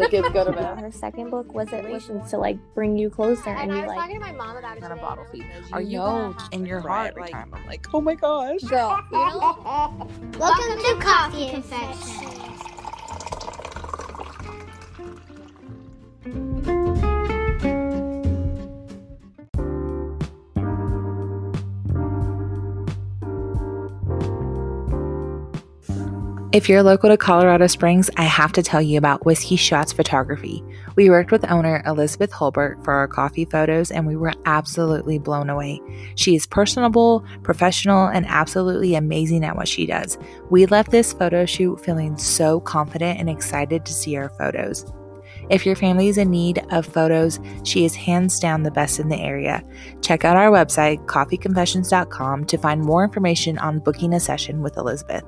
the kids go to bed. Her second book was it was to like bring you closer and, and you I was like talking to my mom about it On a bottle feed. Are you know in your cry heart, every like- time. I'm like, oh my gosh. Girl, you know, Welcome to Kofe Confessions. If you're local to Colorado Springs, I have to tell you about Whiskey Shots Photography. We worked with owner Elizabeth Holbert for our coffee photos, and we were absolutely blown away. She is personable, professional, and absolutely amazing at what she does. We left this photo shoot feeling so confident and excited to see our photos. If your family is in need of photos, she is hands down the best in the area. Check out our website, kofeconfessions.com, to find more information on booking a session with Elizabeth.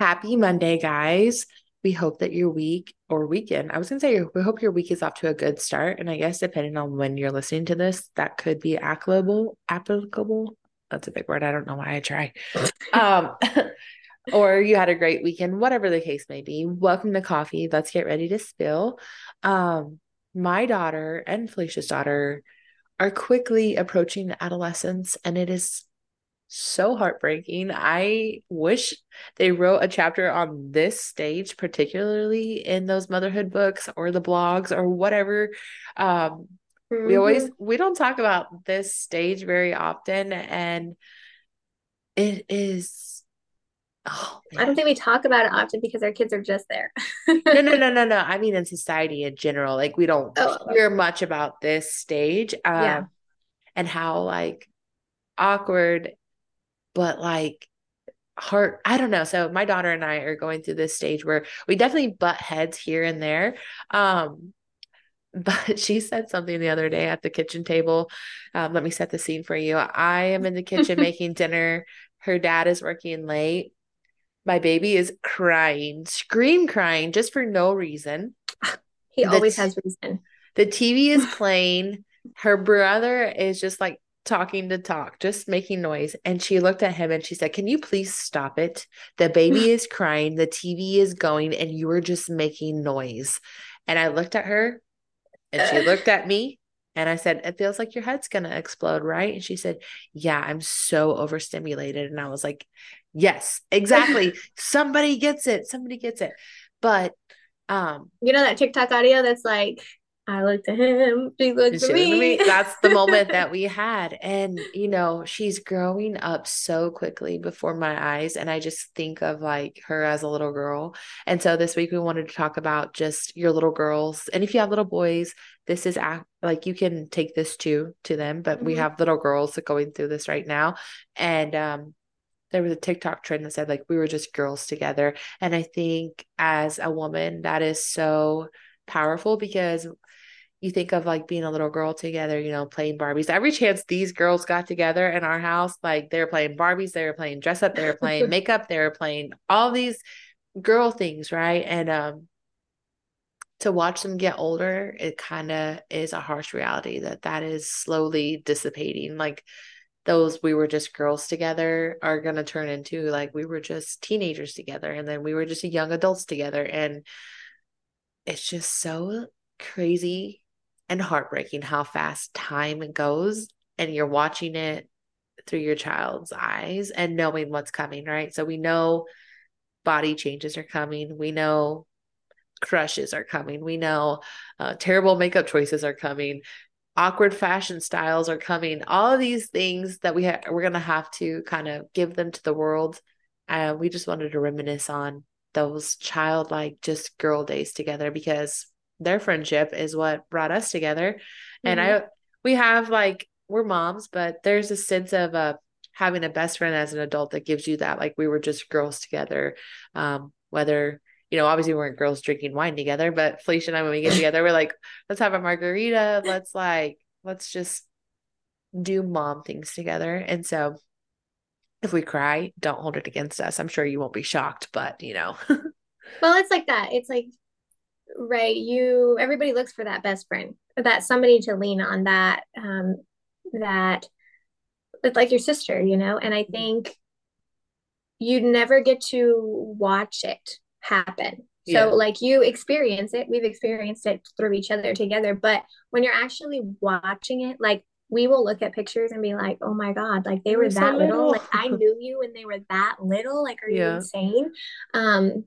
Happy Monday, guys. We hope that your week or weekend, I was going to say, we hope your week is off to a good start. And I guess depending on when you're listening to this, that could be applicable. Applicable. That's a big word. I don't know why I try. um, or you had a great weekend, whatever the case may be. Welcome to Kofe. Let's get ready to spill. Um, my daughter and Felicia's daughter are quickly approaching adolescence, and it is so heartbreaking. I wish they wrote a chapter on this stage, particularly in those motherhood books or the blogs or whatever. Um, we always we don't talk about this stage very often, and it is. Oh, I don't think we talk about it often because our kids are just there. no, no, no, no, no. I mean, in society in general, like we don't Oh. hear much about this stage, um, Yeah. and how like awkward, but like heart. I don't know. So my daughter and I are going through this stage where we definitely butt heads here and there. Um, but she said something the other day at the kitchen table. Um, let me set the scene for you. I am in the kitchen making dinner. Her dad is working late. My baby is crying, scream crying just for no reason. He The always t- has reason. The TV is playing. Her brother is just like talking to talk, just making noise. And she looked at him and she said, Can you please stop it? The baby is crying, the TV is going, and you are just making noise. And I looked at her and she looked at me and I said, It feels like your head's going to explode, right? And she said, Yeah, I'm so overstimulated. And I was like, Yes, exactly. Somebody gets it. Somebody gets it. But, um, You know that TikTok audio that's like, I looked at him, she looked at she at me. me. That's the moment that we had. And, you know, she's growing up so quickly before my eyes. And I just think of like her as a little girl. And so this week we wanted to talk about just your little girls. And if you have little boys, this is act like you can take this too to them. But we Mhm. have little girls going through this right now. And um there was a TikTok trend that said like we were just girls together. And I think as a woman, that is so powerful because you think of like being a little girl together, you know, playing Barbies. Every chance these girls got together in our house, like they were playing Barbies, they were playing dress up, they were playing makeup, they were playing all these girl things, right? And um to watch them get older, it kind of is a harsh reality that that is slowly dissipating. Like those we were just girls together are going to turn into like we were just teenagers together and then we were just young adults together and it's just so crazy and heartbreaking how fast time goes and you're watching it through your child's eyes and knowing what's coming, right? So we know body changes are coming. We know crushes are coming. We know uh, terrible makeup choices are coming. Awkward fashion styles are coming. All of these things that we ha- we're gonna have to kind of give them to the world. Uh, we just wanted to reminisce on those childlike, just girl days together because their friendship is what brought us together. And I, we have like we're moms, but there's a sense of uh having a best friend as an adult that gives you that like we were just girls together. Um, whether you know, obviously we weren't girls drinking wine together, but Felicia and I, when we get together, we're like, let's have a margarita. Let's like, let's just do mom things together. And so if we cry, don't hold it against us. I'm sure you won't be shocked, but you know, Well, it's like that. It's like, right, you everybody looks for that best friend, that somebody to lean on, that um that it's like your sister, you know? And I think you'd never get to watch it happen. Yeah. So like you experience it, we've experienced it through each other together. But when you're actually watching it, like we will look at pictures and be like, oh my God, like they were so that little. little. Like I knew you when they were that little. Like, are you insane? Um,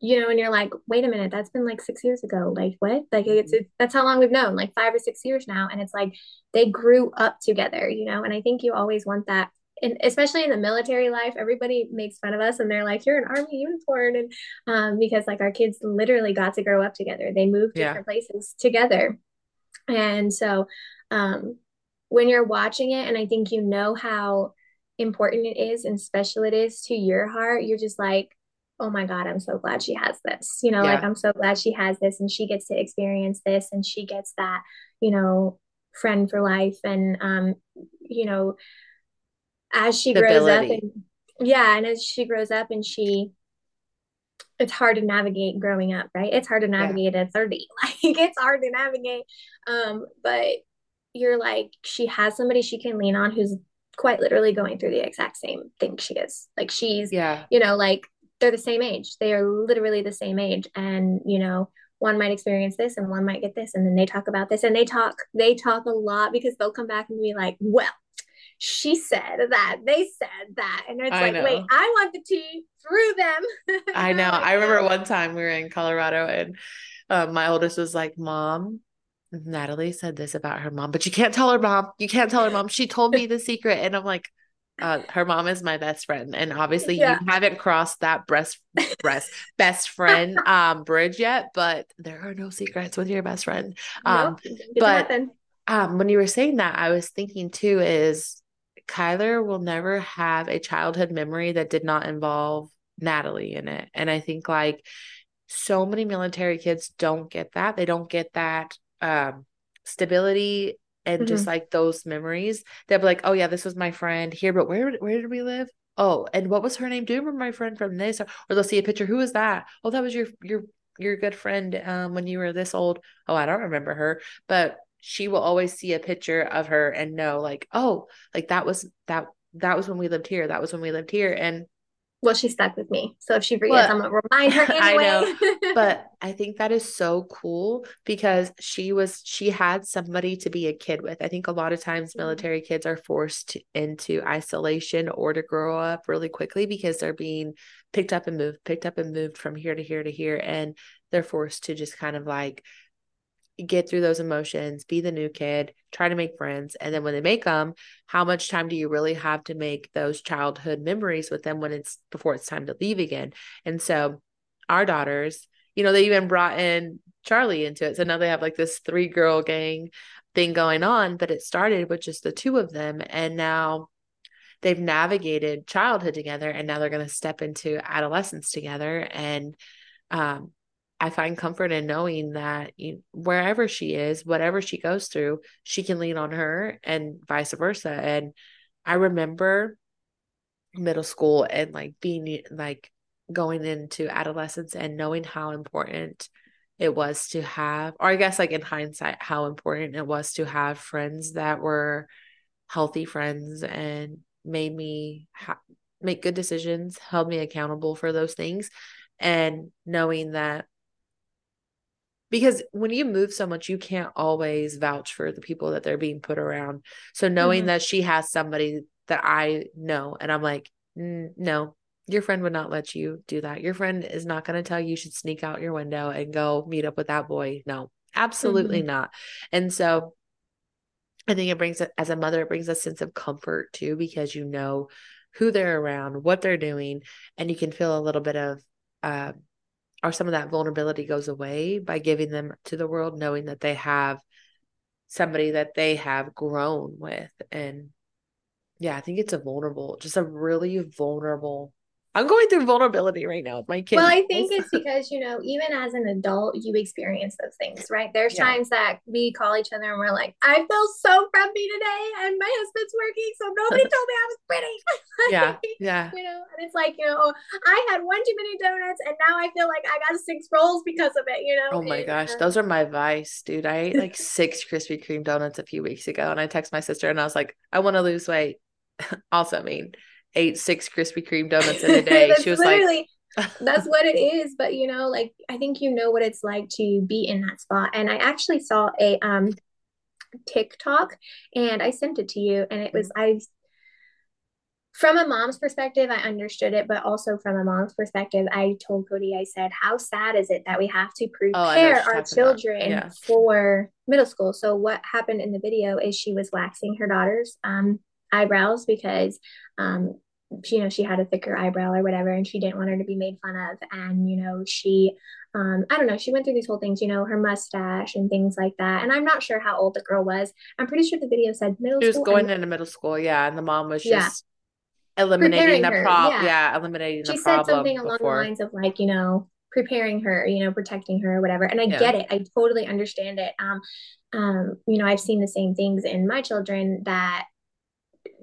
you know, and you're like, wait a minute, that's been like six years ago. Like what? Like it's, Mm-hmm. it's that's how long we've known, like five or six years now. And it's like they grew up together, you know, and I think you always want that. And especially in the military life, everybody makes fun of us and they're like, you're an army unicorn. And um, because like our kids literally got to grow up together. They moved Yeah. different places together. And so um when you're watching it, and I think you know how important it is and special it is to your heart, you're just like, oh my God, I'm so glad she has this. You know, like I'm so glad she has this and she gets to experience this and she gets that, you know, friend for life. And um, you know, as she grows up and yeah, and as she grows up and she it's hard to navigate growing up, right? It's hard to Yeah. navigate at 30. Like it's hard to navigate. Um, but you're like, she has somebody she can lean on who's quite literally going through the exact same thing she is. Like she's, Yeah. you know, like they're the same age. They are literally the same age. And, you know, one might experience this and one might get this. And then they talk about this and they talk, they talk a lot because they'll come back and be like, well, she said that, they said that. And it's I like, wait. I want the tea through them. I know. I remember one time we were in Colorado and uh, my oldest was like, Mom, Natalie said this about her mom, but you can't tell her mom. You can't tell her mom. She told me the secret. And I'm like, uh, her mom is my best friend. And obviously Yeah. you haven't crossed that breast breast best friend um bridge yet, but there are no secrets with your best friend. Um, Nope, but- um, when you were saying that, I was thinking too is Kyler will never have a childhood memory that did not involve Natalie in it. And I think like so many military kids don't get that. They don't get that um stability and just like those memories. They'll be like, oh yeah, this was my friend here, but where where did we live? Oh, and what was her name? Do you remember my friend from this? Or, or they'll see a picture. Who is that? Oh, that was your your your good friend um when you were this old. Oh, I don't remember her, but she will always see a picture of her and know like, oh, like that was that that was when we lived here. That was when we lived here. And Well, she stuck with me. So if she forgets, Well, I'm gonna remind her anyway. I anyway. but I think that is so cool because she was she had somebody to be a kid with. I think a lot of times Mhm. military kids are forced to, into isolation or to grow up really quickly because they're being picked up and moved, picked up and moved from here to here to here and they're forced to just kind of like get through those emotions, be the new kid, try to make friends. And then when they make them, how much time do you really have to make those childhood memories with them when it's before it's time to leave again? And so our daughters, you know, they even brought in Charlie into it. So now they have like this three girl gang thing going on, but it started with just the two of them. And now they've navigated childhood together and now they're going to step into adolescence together. And, um, I find comfort in knowing that you, wherever she is, whatever she goes through, she can lean on her and vice versa. And I remember middle school and like being like going into adolescence and knowing how important it was to have, or I guess like in hindsight, how important it was to have friends that were healthy friends and made me ha- make good decisions, held me accountable for those things. And knowing that because when you move so much, you can't always vouch for the people that they're being put around. So knowing Mhm. that she has somebody that I know, and I'm like, "Mm, no, your friend would not let you do that. Your friend is not going to tell you you should sneak out your window and go meet up with that boy. No, absolutely not. And so I think it brings, as a mother, it brings a sense of comfort too, because you know who they're around, what they're doing, and you can feel a little bit of, uh, or some of that vulnerability goes away by giving them to the world, knowing that they have somebody that they have grown with. And yeah, I think it's a vulnerable, just a really vulnerable. I'm going through vulnerability right now with my kids. Well, I think it's because, you know, even as an adult, you experience those things, right? There's Yeah. times that we call each other and we're like, I feel so grumpy today and my husband's working, so nobody told me I was pretty. yeah, yeah. You know, and it's like, you know, I had one too many donuts and now I feel like I got six rolls because of it, you know? Oh my And, gosh, um, those are my vice, dude. I ate like six Krispy Kreme donuts a few weeks ago, and I text my sister and I was like, I want to lose weight. also, I mean, ate six Krispy Kreme donuts in a day. She was like, that's what it is. But you know, like I think you know what it's like to be in that spot. And I actually saw a um TikTok and I sent it to you and it was I from a mom's perspective, I understood it, but also from a mom's perspective, I told Cody, I said, How sad is it that we have to Oh, prepare you're our children Yeah. for middle school? So, what happened in the video is she was waxing her daughter's um, eyebrows because, um, she, you know, she had a thicker eyebrow or whatever, and she didn't want her to be made fun of. And, you know, she, um, I don't know, she went through these whole things, you know, her mustache and things like that. And I'm not sure how old the girl was. I'm pretty sure the video said middle She was school. going into middle school, yeah, and the mom was Yeah. just eliminating Preparing the problem. yeah. Yeah. eliminating she the said something along before. the lines of like you know preparing her you know protecting her or whatever and i Yeah. get it i totally understand it um um you know i've seen the same things in my children that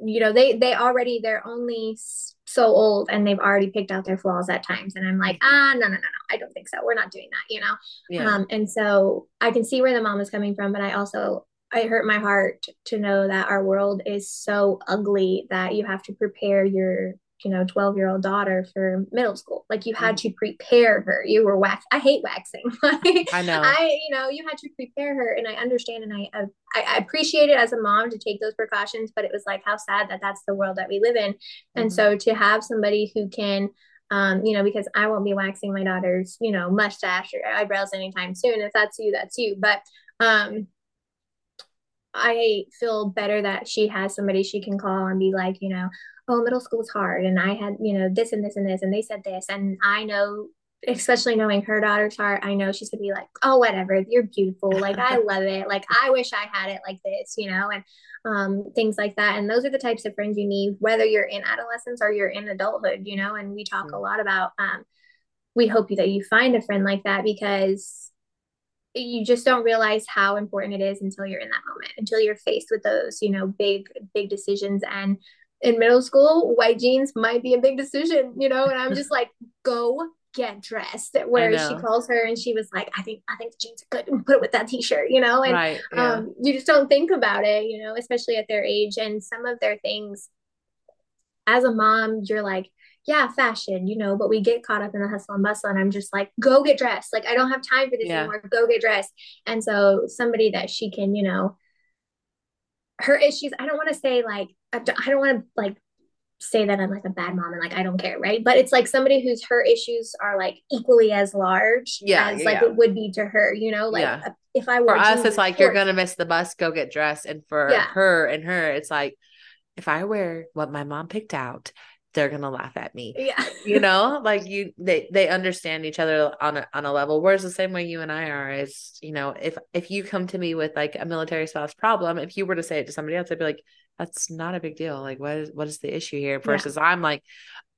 you know they they already they're only so old and they've already picked out their flaws at times and i'm like ah no no no no i don't think so we're not doing that you know Mm-hmm. Yeah. um and so i can see where the mom is coming from but i also it hurt my heart to know that our world is so ugly that you have to prepare your you know 12 year old daughter for middle school like you had to prepare her you were wax i hate waxing I know. i you know you had to prepare her and i understand and I, I i appreciate it as a mom to take those precautions but it was like how sad that that's the world that we live in and Mhm. so to have somebody who can um, you know, because I won't be waxing my daughter's, you know, mustache or eyebrows anytime soon. If that's you, that's you. But um, I feel better that she has somebody she can call and be like, you know, oh, middle school is hard, and I had, you know, this and this and this, and they said this, and I know, especially knowing her daughter's heart, I know she's gonna be like, oh, whatever, you're beautiful, like I love it, like I wish I had it like this, you know, and um, things like that. And those are the types of friends you need, whether you're in adolescence or you're in adulthood, you know. And we talk a lot about, um, we hope that you find a friend like that because you just don't realize how important it is until you're in that moment, until you're faced with those, you know, big, big decisions. And in middle school, white jeans might be a big decision, you know. And I'm just like, go get dressed. Whereas she calls her and she was like, I think I think the jeans are good. Put it with that t-shirt, you know. And right. Yeah. um, you just don't think about it, you know, especially at their age and some of their things. As a mom, you're like, yeah, fashion, you know, but we get caught up in the hustle and bustle, and I'm just like, go get dressed. Like, I don't have time for this Yeah. anymore. Go get dressed. And so, somebody that she can, you know, her issues. I don't want to say like, I don't, want to like say that I'm like a bad mom and like I don't care, right? But it's like somebody whose her issues are like equally as large Yeah, as yeah, like yeah. it would be to her, you know, like Yeah. if I were for us, it's like you're gonna miss the bus, go get dressed. And for her and her, it's like if I wear what my mom picked out, they're gonna laugh at me. yeah, You know, like you they they understand each other on a on a level. Whereas the same way you and I are is, you know, if if you come to me with like a military spouse problem, if you were to say it to somebody else, I'd be like, that's not a big deal. Like what is what is the issue here? Versus I'm like,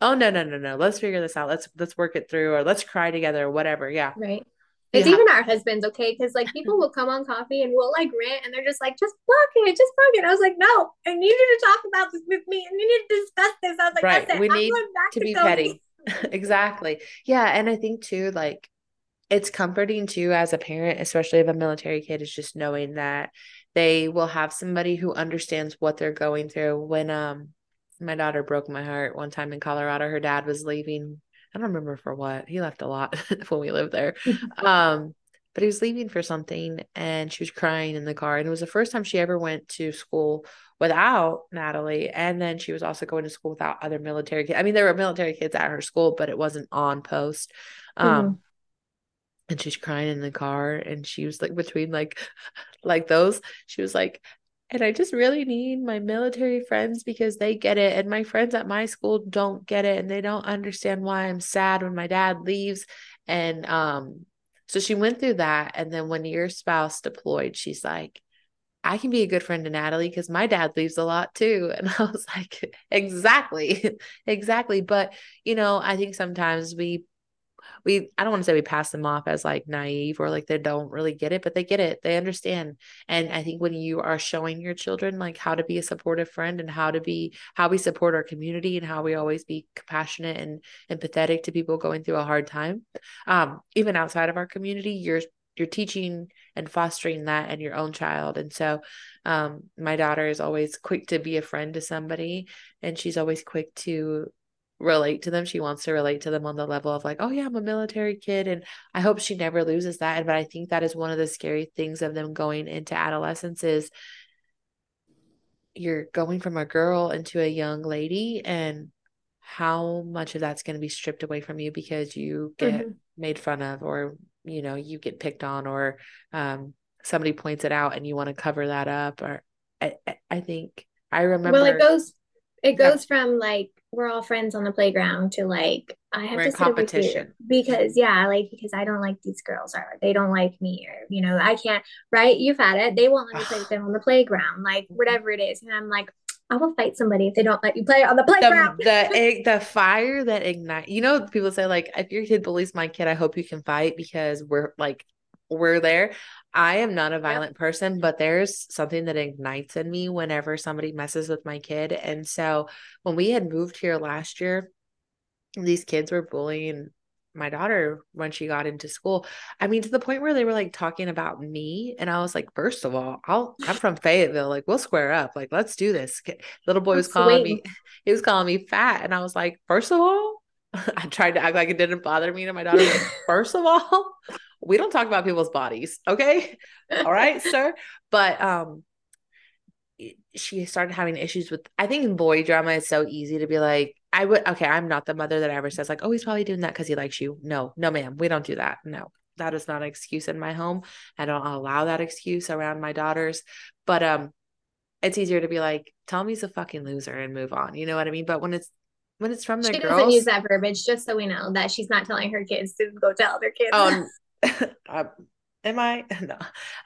oh no, no, no, no. Let's figure this out. Let's let's work it through or let's cry together or whatever. Yeah. right. It's have- even our husbands, okay? Because like people will come on Kofe and we'll like rant, and they're just like, just block it, just block it. I was like, no, I need you to talk about this with me, and you need to discuss this. I was like, Right. that's it. We I'm need going back to be petty. exactly. Yeah. And I think too, like it's comforting too as a parent, especially of a military kid, is just knowing that they will have somebody who understands what they're going through. When um my daughter broke my heart one time in Colorado, her dad was leaving. I don't remember for what. He left a lot when we lived there. um, but he was leaving for something and she was crying in the car. And it was the first time she ever went to school without Natalie. And then she was also going to school without other military kids. I mean, there were military kids at her school, but it wasn't on post. Um, and she's crying in the car and she was like between like like those, she was like, and I just really need my military friends because they get it. And my friends at my school don't get it and they don't understand why I'm sad when my dad leaves. And um, so she went through that. And then when your spouse deployed, she's like, I can be a good friend to Natalie because my dad leaves a lot too. And I was like, exactly, exactly. But, you know, I think sometimes we, we, I don't want to say we pass them off as like naive or like they don't really get it, but they get it. They understand. And I think when you are showing your children like how to be a supportive friend and how to be, how we support our community and how we always be compassionate and empathetic to people going through a hard time, um, even outside of our community, you're you're teaching and fostering that in your own child. And so um, my daughter is always quick to be a friend to somebody and she's always quick to relate to them. She wants to relate to them on the level of like, oh yeah, I'm a military kid. And I hope she never loses that. And but I think that is one of the scary things of them going into adolescence is you're going from a girl into a young lady and how much of that's going to be stripped away from you because you get Mhm. made fun of or you know you get picked on or um somebody points it out and you want to cover that up or I, I- think I remember Well, it goes it Yeah. goes from like we're all friends on the playground to like I have We're to sit competition. because yeah, like because I don't like these girls or they don't like me or you know I can't right. You've had it. They won't let me play with them on the playground, like whatever it is, and I'm like I will fight somebody if they don't let you play on the the playground. the ig- the fire that ignite you know people say like if your kid bullies my kid I hope you can fight because we're like we're there I am not a violent person but there's something that ignites in me whenever somebody messes with my kid and so when we had moved here last year these kids were bullying my daughter when she got into school. I mean, to the point where they were like talking about me. And I was like, first of all, I'll I'm from Fayetteville. Like, we'll square up. Like, let's do this. Little boy was calling me, he was calling me fat. And I was like, first of all, I tried to act like it didn't bother me. And my daughter was like, first of all, we don't talk about people's bodies. Okay. All right, sir. But um she started having issues with I think in boy drama it's so easy to be like I would okay I'm not the mother that ever says like oh he's probably doing that because he likes you no no ma'am we don't do that no that is not an excuse in my home I don't allow that excuse around my daughters but um it's easier to be like tell me he's a fucking loser and move on you know what I mean but when it's when it's from the She girls doesn't use that verbiage, just so we know that she's not telling her kids to go tell their kids. Oh, um, am I? No.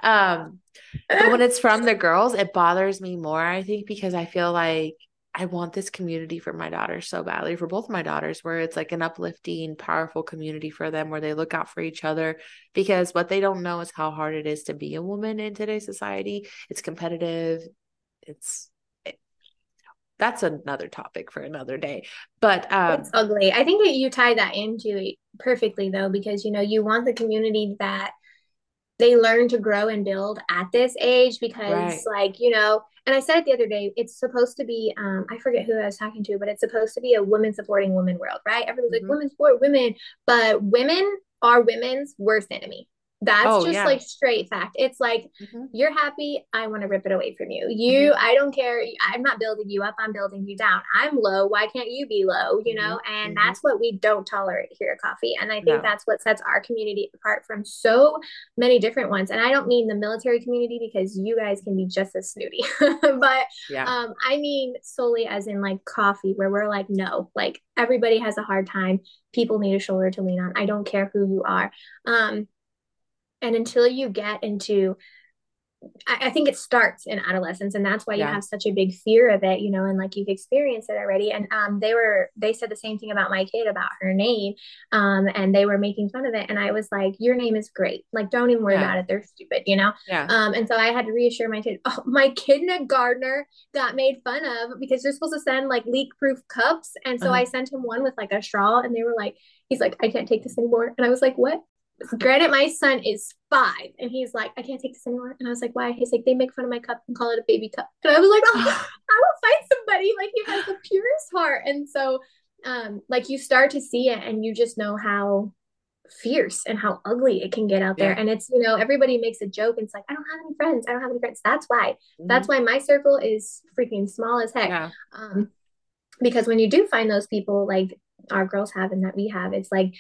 Um, but when it's from the girls, it bothers me more, I think, because I feel like I want this community for my daughters so badly, for both my daughters, where it's like an uplifting, powerful community for them where they look out for each other. Because what they don't know is how hard it is to be a woman in today's society. It's competitive. It's it, that's another topic for another day. But um It's ugly. I think that you tie that into it perfectly though, because you know, you want the community that they learn to grow and build at this age because Right. like, you know, and I said it the other day, it's supposed to be um I forget who I was talking to, but it's supposed to be a women supporting women world, right? Everyone's Mhm. like women support women, but women are women's worst enemy. That's Oh, just yeah. like straight fact. It's like mhm. you're happy i want to rip it away from you you i don't care i'm not building you up i'm building you down i'm low why can't you be low you know and mhm. that's what we don't tolerate here at Kofe and i think No. that's what sets our community apart from so many different ones and i don't mean the military community because you guys can be just as snooty but yeah. um i mean solely as in like Kofe where we're like no like everybody has a hard time people need a shoulder to lean on i don't care who you are um and until you get into I, I think it starts in adolescence and that's why you have such a big fear of it you know and like you've experienced it already and um they were they said the same thing about my kid about her name um and they were making fun of it and I was like your name is great like don't even worry Yeah. about it they're stupid you know yeah. um, and so I had to reassure my kid, oh, my kidney gardener got made fun of because they're supposed to send like leak proof cups. And so Uh-huh. I sent him one with like a straw and they were like, he's like, I can't take this anymore. And I was like, what? Granted, my son is five and he's like, I can't take this anymore. And I was like, why? He's like, they make fun of my cup and call it a baby cup. And I was like, oh, I will find somebody. Like he has the purest heart. And so, um, like you start to see it and you just know how fierce and how ugly it can get out there. Yeah. And it's, you know, everybody makes a joke and it's like, I don't have any friends. I don't have any friends. That's why. That's Mhm. why my circle is freaking small as heck. yeah. Um, because when you do find those people like our girls have and that we have, it's like,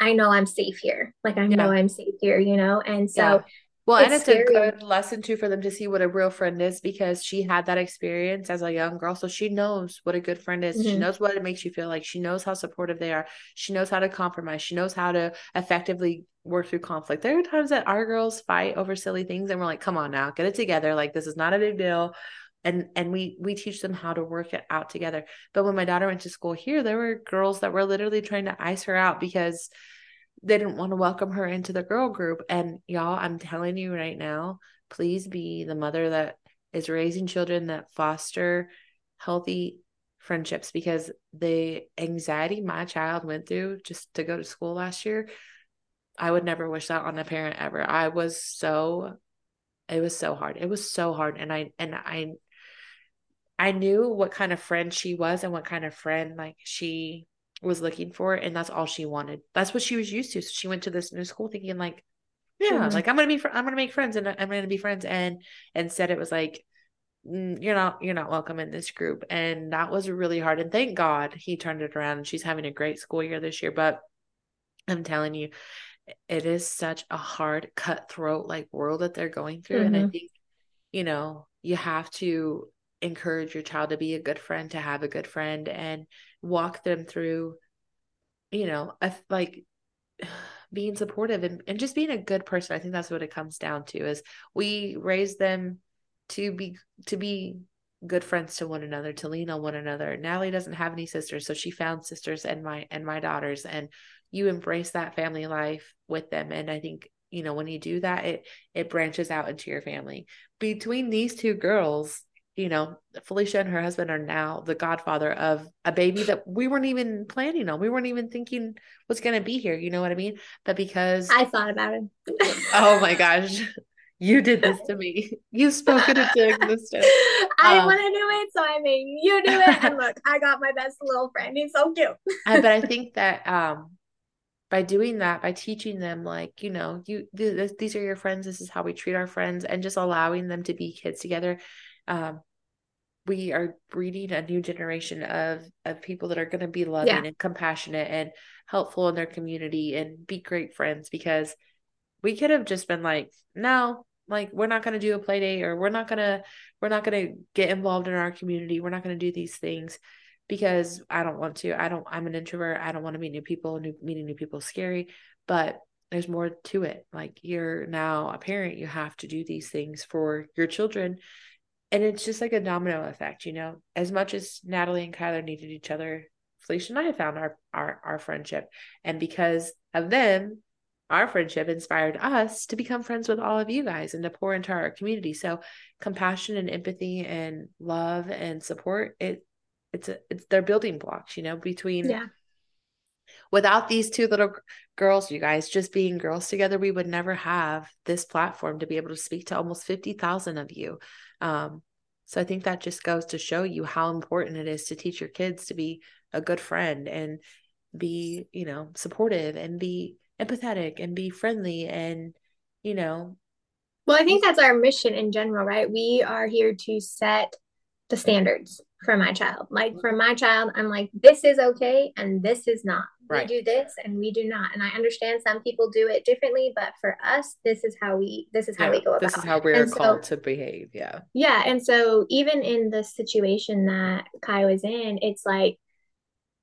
I know I'm safe here. Like I know I'm safe here, you know? And so Yeah. Well, and it's it's a good lesson too for them to see what a real friend is because she had that experience as a young girl. So she knows what a good friend is. She Mhm. knows what it makes you feel like. She knows how supportive they are. She knows how to compromise. She knows how to effectively work through conflict. There are times that our girls fight over silly things and we're like, come on now, get it together. Like this is not a big deal. And and we we teach them how to work it out together. But when my daughter went to school here, there were girls that were literally trying to ice her out because they didn't want to welcome her into the girl group. And y'all, I'm telling you right now, please be the mother that is raising children that foster healthy friendships because the anxiety my child went through just to go to school last year, I would never wish that on a parent ever. I was so it was so hard. It was so hard and I and I I knew what kind of friend she was and what kind of friend like she was looking for, and that's all she wanted. That's what she was used to. So she went to this new school thinking like, yeah, Mhm. like I'm gonna be, fr- I'm gonna make friends, and I'm gonna be friends. And instead, it was like, "Mm, you're not, you're not welcome in this group, and that was really hard. And thank God he turned it around, and she's having a great school year this year. But I'm telling you, it is such a hard, cutthroat like world that they're going through, and I Mhm. think you know, you have to encourage your child to be a good friend, to have a good friend, and walk them through, you know, a, like being supportive and, and just being a good person. I think that's what it comes down to is we raise them to be to be good friends to one another, to lean on one another. Natalie doesn't have any sisters, so she found sisters and my and my daughters, and you embrace that family life with them. And I think you know when you do that, it it branches out into your family. Between these two girls, you know, Felicia and her husband are now the godfather of a baby that we weren't even planning on. We weren't even thinking was going to be here. You know what I mean? But because I thought about it. oh my gosh, you did this to me. You spoke it into existence. I Um, want to do it, so I made you do it. And look, I got my best little friend. He's so cute. I, but I think that um by doing that, by teaching them like, you know, you th- th- these are your friends, this is how we treat our friends and just allowing them to be kids together. Um we are breeding a new generation of of people that are going to be loving Yeah. and compassionate and helpful in their community and be great friends because we could have just been like, no, like we're not going to do a play date or we're not going to we're not going to get involved in our community. We're not going to do these things because I don't want to. I don't I'm an introvert. I don't want to meet new people. New meeting new people is scary, but there's more to it. Like you're now a parent, you have to do these things for your children. And it's just like a domino effect, you know. As much as Natalie and Kyler needed each other, Felicia and I found our our our friendship. And because of them, our friendship inspired us to become friends with all of you guys and to pour into our community. So compassion and empathy and love and support, it it's a it's their building blocks, you know, between Yeah. without these two little girls, you guys just being girls together, we would never have this platform to be able to speak to almost 50,000 of you. Um, so I think that just goes to show you how important it is to teach your kids to be a good friend and be, you know, supportive and be empathetic and be friendly and, you know, Well, I think that's our mission in general, right? We are here to set the standards for my child. Like mm-hmm. for my child, I'm like, this is okay and this is not. Right. We do this and we do not. And I understand some people do it differently, but for us, this is how we this is how yeah, we go about. this is how we're And so- called to behave. Yeah. Yeah, and so even in the situation that Kai was in, it's like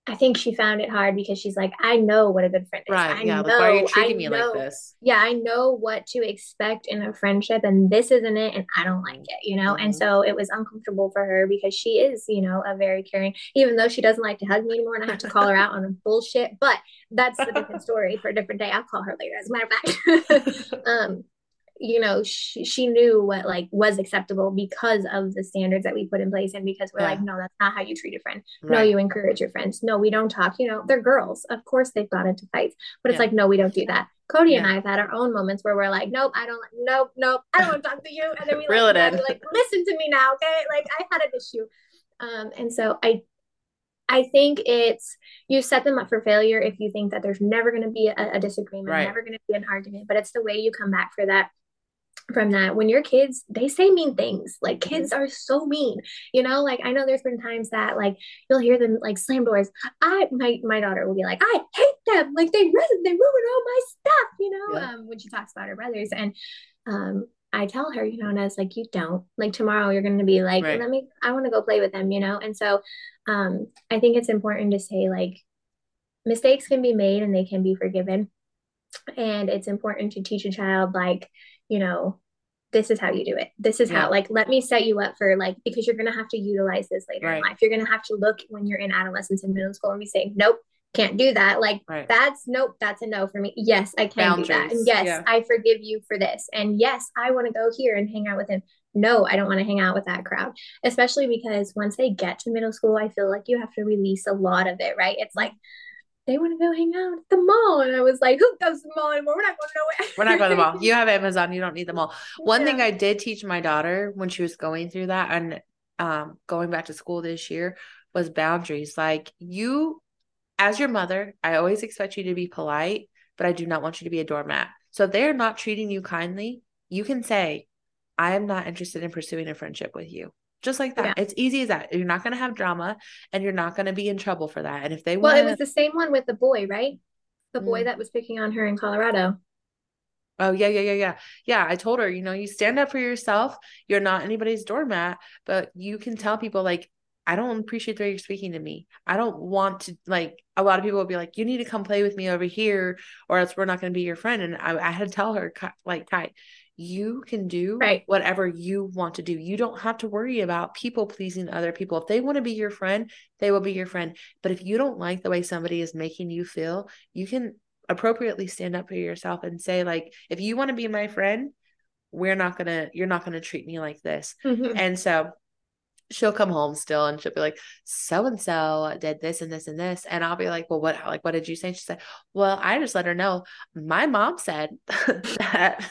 I think she found it hard because she's like, I know what a good friend is. Right. I yeah. know, Like, why are you I treating me know, like this? yeah, I know what to expect in a friendship, and this isn't it, and I don't like it, you know? And Mhm. so it was uncomfortable for her because she is, you know, a very caring, even though she doesn't like to hug me anymore, and I have to call her out on bullshit. But that's a different story for a different day. I'll call her later, as a matter of fact. um, you know, she, she knew what like was acceptable because of the standards that we put in place, and because we're Yeah. like, no, that's not how you treat a friend. No, you encourage your friends. No, we don't talk. You know, they're girls. Of course, they've got into fights, but it's Yeah. like, no, we don't do that. Cody and I have had our own moments where we're like, nope, I don't, nope, nope, I don't want to talk to you. And then we Reel like, it yeah, in. we're like, listen to me now, okay? Like I had an issue, um, and so I, I think it's you set them up for failure if you think that there's never going to be a, a disagreement, Right. never going to be an argument, but it's the way you come back for that from that when your kids they say mean things like kids are so mean you know like i know there's been times that like you'll hear them like slam doors i my my daughter will be like i hate them like they ruin they ruin all my stuff you know Yeah. um when she talks about her brothers and um I tell her, you know, and I was like, you don't like tomorrow you're going to be like, Right. let me, I want to go play with them, you know? And so, um, I think it's important to say like mistakes can be made and they can be forgiven. And it's important to teach a child, like, you know, this is how you do it. This is Yeah. how, like, let me set you up for, like, because you're going to have to utilize this later Right. in life. You're going to have to look when you're in adolescence and middle school and be saying, nope, can't do that. Like, Right. that's nope, that's a no for me. Yes, I can do that. And yes, yeah. I forgive you for this. And yes, I want to go here and hang out with him. No, I don't want to hang out with that crowd, especially because once they get to middle school, I feel like you have to release a lot of it, right? It's like they want to go hang out at the mall. And I was like, who goes to the mall anymore? We're not going nowhere. We're not going to the mall. You have Amazon. You don't need the mall. One thing I did teach my daughter when she was going through that, and um going back to school this year was boundaries. Like you as your mother, I always expect you to be polite, but I do not want you to be a doormat. So if they're not treating you kindly, you can say, I am not interested in pursuing a friendship with you. Just like that. Yeah. It's easy as that. You're not going to have drama and you're not going to be in trouble for that. And if they Well, want it was the same one with the boy, right? The boy Mm. that was picking on her in Colorado. Oh, yeah, yeah, yeah, yeah. Yeah, I told her, you know, you stand up for yourself. You're not anybody's doormat, but you can tell people, like, I don't appreciate the way you're speaking to me. I don't want to, like, a lot of people will be like, you need to come play with me over here, or else we're not going to be your friend. And I, I had to tell her, like, Kai, you can do Right. whatever you want to do. You don't have to worry about people pleasing other people. If they want to be your friend, they will be your friend. But if you don't like the way somebody is making you feel, you can appropriately stand up for yourself and say like if you want to be my friend we're not gonna you're not gonna treat me like this mm-hmm. and so she'll come home still and she'll be like so and so did this and this and this and i'll be like well what like what did you say she said well i just let her know my mom said that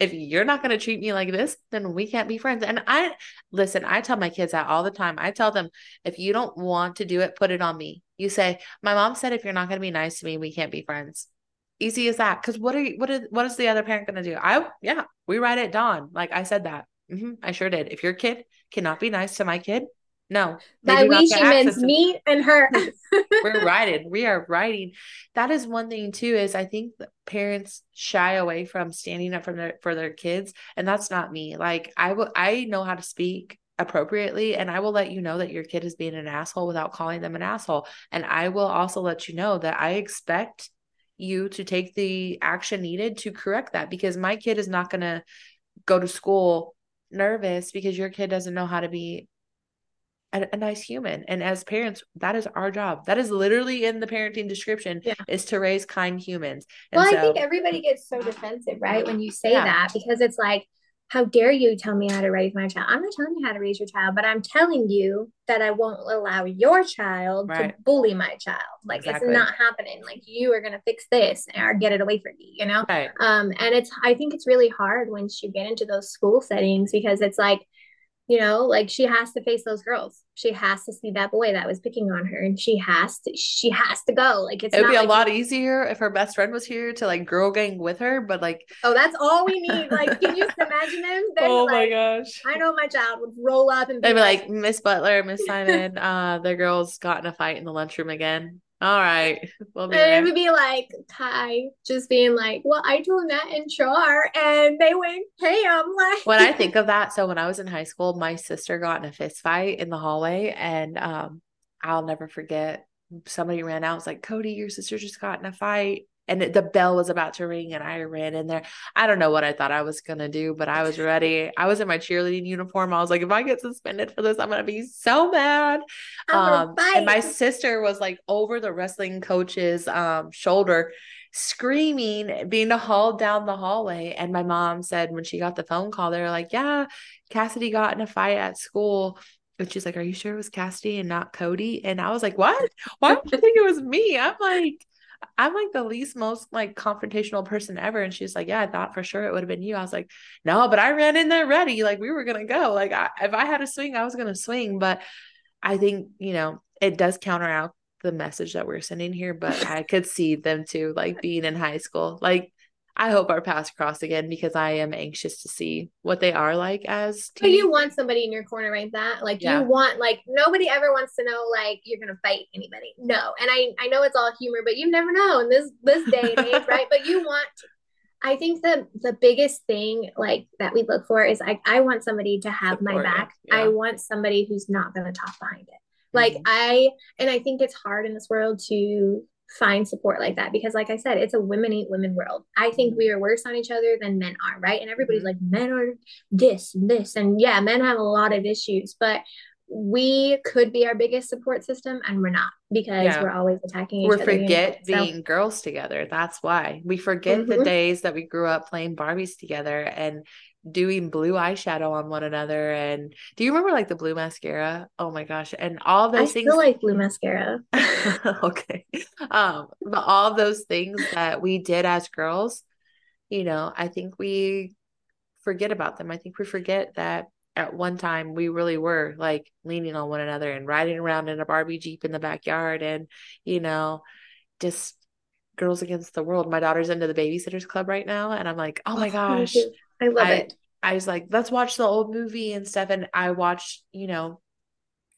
if you're not going to treat me like this then we can't be friends. And i listen i tell my kids that all the time. I tell them if you don't want to do it put it on me. You say my mom said if you're not going to be nice to me we can't be friends. Easy as that. Because what are you what is what is the other parent going to do? I yeah we write it down like i said that. Hmm I sure did. If your kid cannot be nice to my kid, no. By we, she means to- me and her. We're writing. We are writing. That is one thing too. Is I think that parents shy away from standing up for their for their kids, and that's not me. Like I will. I know how to speak appropriately and I will let you know that your kid is being an asshole without calling them an asshole and I will also let you know that I expect you to take the action needed to correct that because my kid is not going to go to school nervous because your kid doesn't know how to be a, a nice human and as parents that is our job that is literally in the parenting description Yeah. is to raise kind humans and Well, so I think everybody gets so defensive, right? When you say Yeah. that, because it's like, how dare you tell me how to raise my child? I'm not telling you how to raise your child, but I'm telling you that I won't allow your child Right. to bully my child. Like Exactly. it's not happening. Like you are gonna fix this or get it away from me, you know? right Um, and it's I think it's really hard once you get into those school settings because it's like, you know, like she has to face those girls. She has to see that boy that was picking on her, and she has to she has to go. Like it's it would be a like, lot easier if her best friend was here to like girl gang with her but like Oh, that's all we need. Like, can you imagine them? They're oh my gosh I know my child would roll up and They'd be like, Miss Butler, Miss Simon, uh, the girls got in a fight in the lunchroom again. All right, we'll be and it would be like Kai just being like, "Well, I told Matt and Char, and they went ham." Like, When I think of that, so when I was in high school, my sister got in a fist fight in the hallway, and um, I'll never forget. Somebody ran out, and was like, "Cody, your sister just got in a fight." And the bell was about to ring, and I ran in there. I don't know what I thought I was gonna do, but I was ready. I was in my cheerleading uniform. I was like, if I get suspended for this, I'm gonna be so mad. Um and my sister was like over the wrestling coach's um shoulder screaming being hauled down the hallway and my mom said when she got the phone call they were like yeah cassidy got in a fight at school and she's like are you sure it was cassidy and not cody and i was like what why would you think it was me i'm like I'm like the least most like confrontational person ever. And she's like, Yeah, I thought for sure it would have been you. I was like, No, but I ran in there ready. Like we were gonna go. Like I, if I had a swing, I was gonna swing. But I think, you know, it does counter out the message that we're sending here, but I could see them too, like being in high school. Like, I hope our paths cross again because I am anxious to see what they are like as But you want somebody in your corner like that. Like Yeah. you want like nobody ever wants to know like you're gonna fight anybody. No. And I I know it's all humor, but you never know in this this day and age, right? But you want I think the the biggest thing like that we look for is I I want somebody to have my Support you, back. yeah. I want somebody who's not gonna talk behind it. Like Mhm. I and I think it's hard in this world to find support like that because like I said, it's a women ain't women world. I think we are worse on each other than men are, right? And everybody's Mhm. like men are this and this and yeah, men have a lot of issues, but we could be our biggest support system and we're not because Yeah. we're always attacking each we other. you know? forget So- being girls together. That's why we forget the Mhm. days that we grew up playing Barbies together and doing blue eyeshadow on one another. And do you remember like the blue mascara? Oh my gosh. And all I those things. still like blue mascara. okay. Um, but all those things that we did as girls, you know, I think we forget about them. I think we forget that at one time we really were like leaning on one another and riding around in a Barbie Jeep in the backyard and, you know, just girls against the world. My daughter's into the babysitters club right now. And I'm like, oh my gosh. I love I, it. I was like, let's watch the old movie and stuff. And I watched, you know,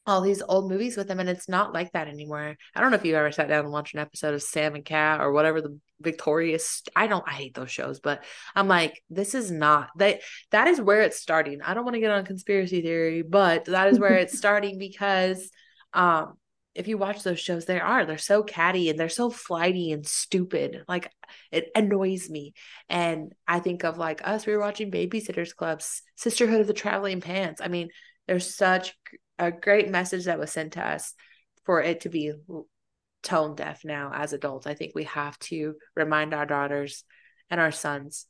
all these old movies with them, and it's not like that anymore. I don't know if you ever sat down and watched an episode of Sam and Cat or whatever the Victorious. I don't. I hate those shows, but I'm like, this is not that. That is where it's starting. I don't want to get on conspiracy theory, but that is where it's starting because, um, if you watch those shows, they are they're so catty and they're so flighty and stupid. Like it annoys me. And I think of like us. We were watching Babysitters Clubs, Sisterhood of the Traveling Pants. I mean, there's such a great message that was sent to us for it to be tone deaf now as adults. I think we have to remind our daughters and our sons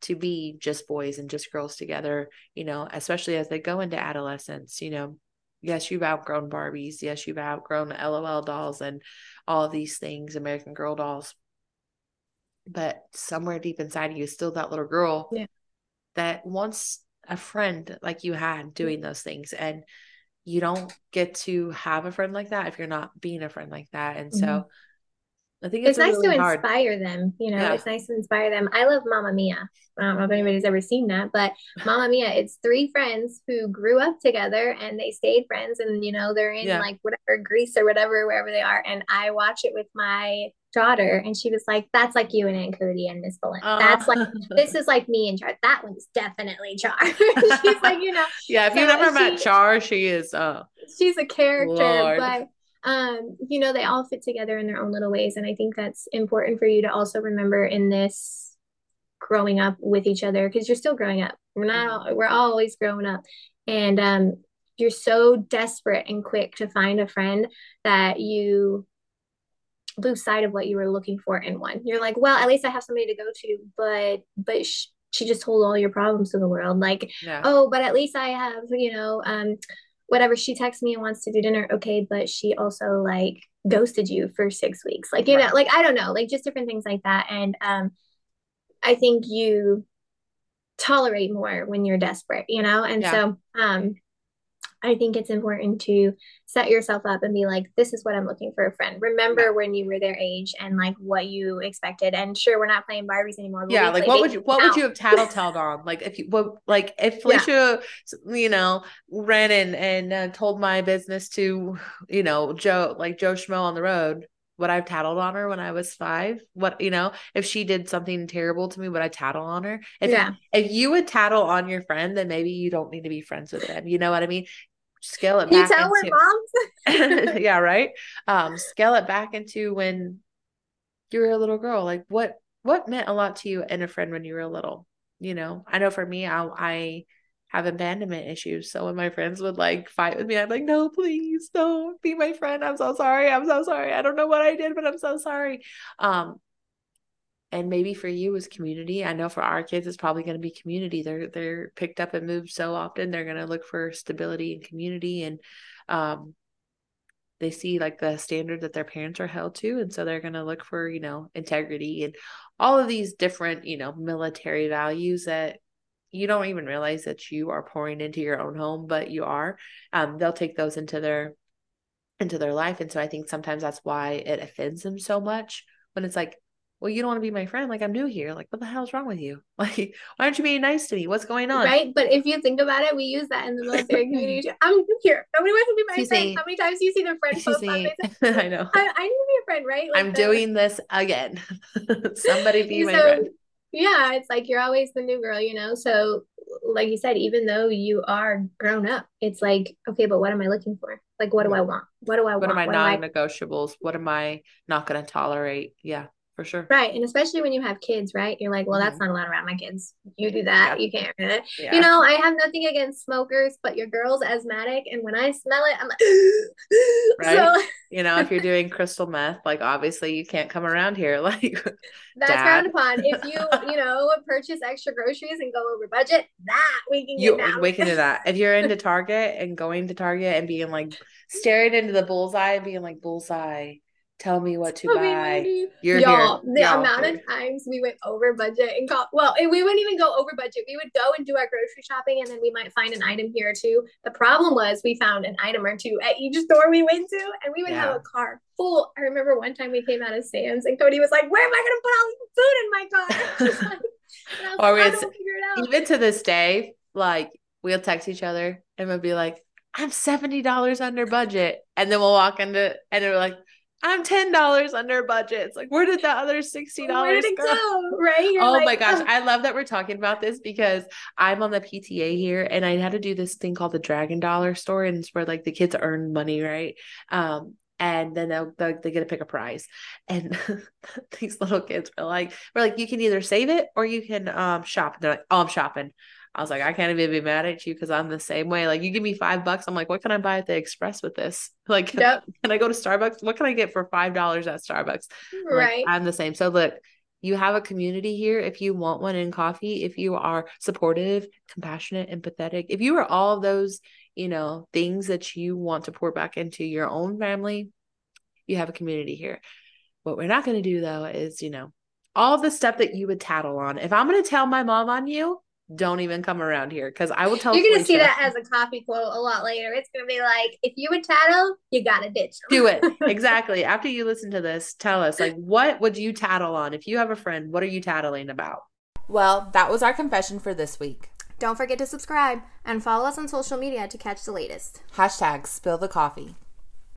to be just boys and just girls together, you know, especially as they go into adolescence, you know. Yes, you've outgrown Barbies. Yes, you've outgrown LOL dolls and all these things, American Girl dolls. But somewhere deep inside of you is still that little girl Yeah. that wants a friend like you had doing those things. And you don't get to have a friend like that if you're not being a friend like that. And so Mhm. I think it's, It's nice really to hard. inspire them, you know, Yeah. it's nice to inspire them. I love Mamma Mia. I don't know if anybody's ever seen that, but Mamma Mia, it's three friends who grew up together and they stayed friends and you know, they're in Yeah. like whatever Greece or whatever, wherever they are. And I watch it with my daughter and she was like, That's like you and Aunt Cody and Miss Boland. That's like this is like me and Char. That one's definitely Char. She's like, you know, yeah, if so you've never met Char, she is uh she's a character, Lord. but um, you know, they all fit together in their own little ways. And I think that's important for you to also remember in this growing up with each other because you're still growing up. We're not we're always growing up. And um you're so desperate and quick to find a friend that you lose sight of what you were looking for in one. You're like, well, at least I have somebody to go to, but but sh- she just told all your problems to the world. Like, yeah. oh, but at least I have, you know, um, whatever she texts me and wants to do dinner, okay, but she also like ghosted you for six weeks. Like, you know, like I don't know, like just different things like that. And um I think you tolerate more when you're desperate, you know? And Yeah. so um I think it's important to set yourself up and be like, this is what I'm looking for a friend. Remember Yeah. when you were their age and like what you expected. And sure, we're not playing Barbies anymore. But yeah, like what would you what would you have tattletailed on? Like if you what like if Felicia, you know, ran in and uh, told my business to, you know, Joe like Joe Schmo on the road, would I have tattled on her when I was five? What you know, if she did something terrible to me, would I tattle on her? If Yeah. if you would tattle on your friend, then maybe you don't need to be friends with them. You know what I mean? Scale it You tell into moms. yeah, right. Um, scale it back into when you were a little girl. Like what what meant a lot to you and a friend when you were little? You know, I know for me, I I have abandonment issues. So when my friends would like fight with me, I'm like, no, please don't be my friend. I'm so sorry. I'm so sorry. I don't know what I did, but I'm so sorry. Um, and maybe for you is community. I know for our kids, it's probably going to be community. They're they're picked up and moved so often. They're going to look for stability and community, and um, they see like the standard that their parents are held to, and so they're going to look for you know integrity and all of these different you know military values that you don't even realize that you are pouring into your own home, but you are. Um, they'll take those into their into their life, and so I think sometimes that's why it offends them so much when it's like well, you don't want to be my friend. Like, I'm new here. Like, what the hell's wrong with you? Like, why aren't you being nice to me? What's going on? Right. But if you think about it, we use that in the military community. too. I'm new here. Nobody wants to be my friend. How many times do you see the friend post on me. Facebook? I know. I, I need to be a friend, right? Like I'm the- doing this again. Somebody be my so, friend. Yeah, it's like you're always the new girl, you know? So, like you said, even though you are grown up, it's like, okay, but what am I looking for? Like, what do I want? What do I What want? are my What do I- non-negotiables? What am I not going to tolerate? Yeah, for sure. Right. And especially when you have kids, right? You're like, well, that's mm-hmm. not allowed around my kids. You do that. Yeah. You can't. Yeah. You know, I have nothing against smokers, but your girl's asthmatic. And when I smell it, I'm like, Right. so you know, if you're doing crystal meth, like obviously you can't come around here. Like, that's frowned upon. If you, you know, purchase extra groceries and go over budget, that we can you we can do that. If you're into Target and going to Target and being like staring into the bullseye and being like bullseye, Tell me what to Tell me buy. money. You're Y'all, here. the Y'all amount here. of times we went over budget and got well, and we wouldn't even go over budget. We would go and do our grocery shopping, and then we might find an item here or two. The problem was we found an item or two at each store we went to, and we would have a car full. I remember one time we came out of Sam's, and Cody was like, "Where am I going to put all this food in my car?" and I was Or like, "I it's- it. Even to this day, like we'll text each other and we'll be like, I'm $70 under budget. And then we'll walk into and we're like, I'm $10 under budget. It's like, where did the other $60 Where did it go? go? Right? You're oh like, my gosh. "Oh." I love that we're talking about this because I'm on the PTA here and I had to do this thing called the Dragon Dollar store. And it's where like the kids earn money, right? Um, and then they'll, they'll they get to pick a prize. And these little kids were like, we're like, you can either save it or you can um shop. And they're like, oh, I'm shopping. I was like, I can't even be mad at you because I'm the same way. Like, you give me five bucks. I'm like, what can I buy at the Express with this? Like, Yep. can I go to Starbucks? What can I get for five dollars at Starbucks? Like, right. I'm the same. So look, you have a community here. If you want one in Kofe, if you are supportive, compassionate, empathetic, if you are all those, you know, things that you want to pour back into your own family, you have a community here. What we're not going to do though is, you know, all the stuff that you would tattle on. If I'm going to tell my mom on you, don't even come around here because I will tell. You're gonna see that as a Kofe quote a lot later. It's gonna be like, if you would tattle, you gotta ditch them. do it exactly after you listen to this tell us like what would you tattle on if you have a friend what are you tattling about Well, that was our confession for this week. Don't forget to subscribe and follow us on social media to catch the latest. Hashtag spill the Kofe.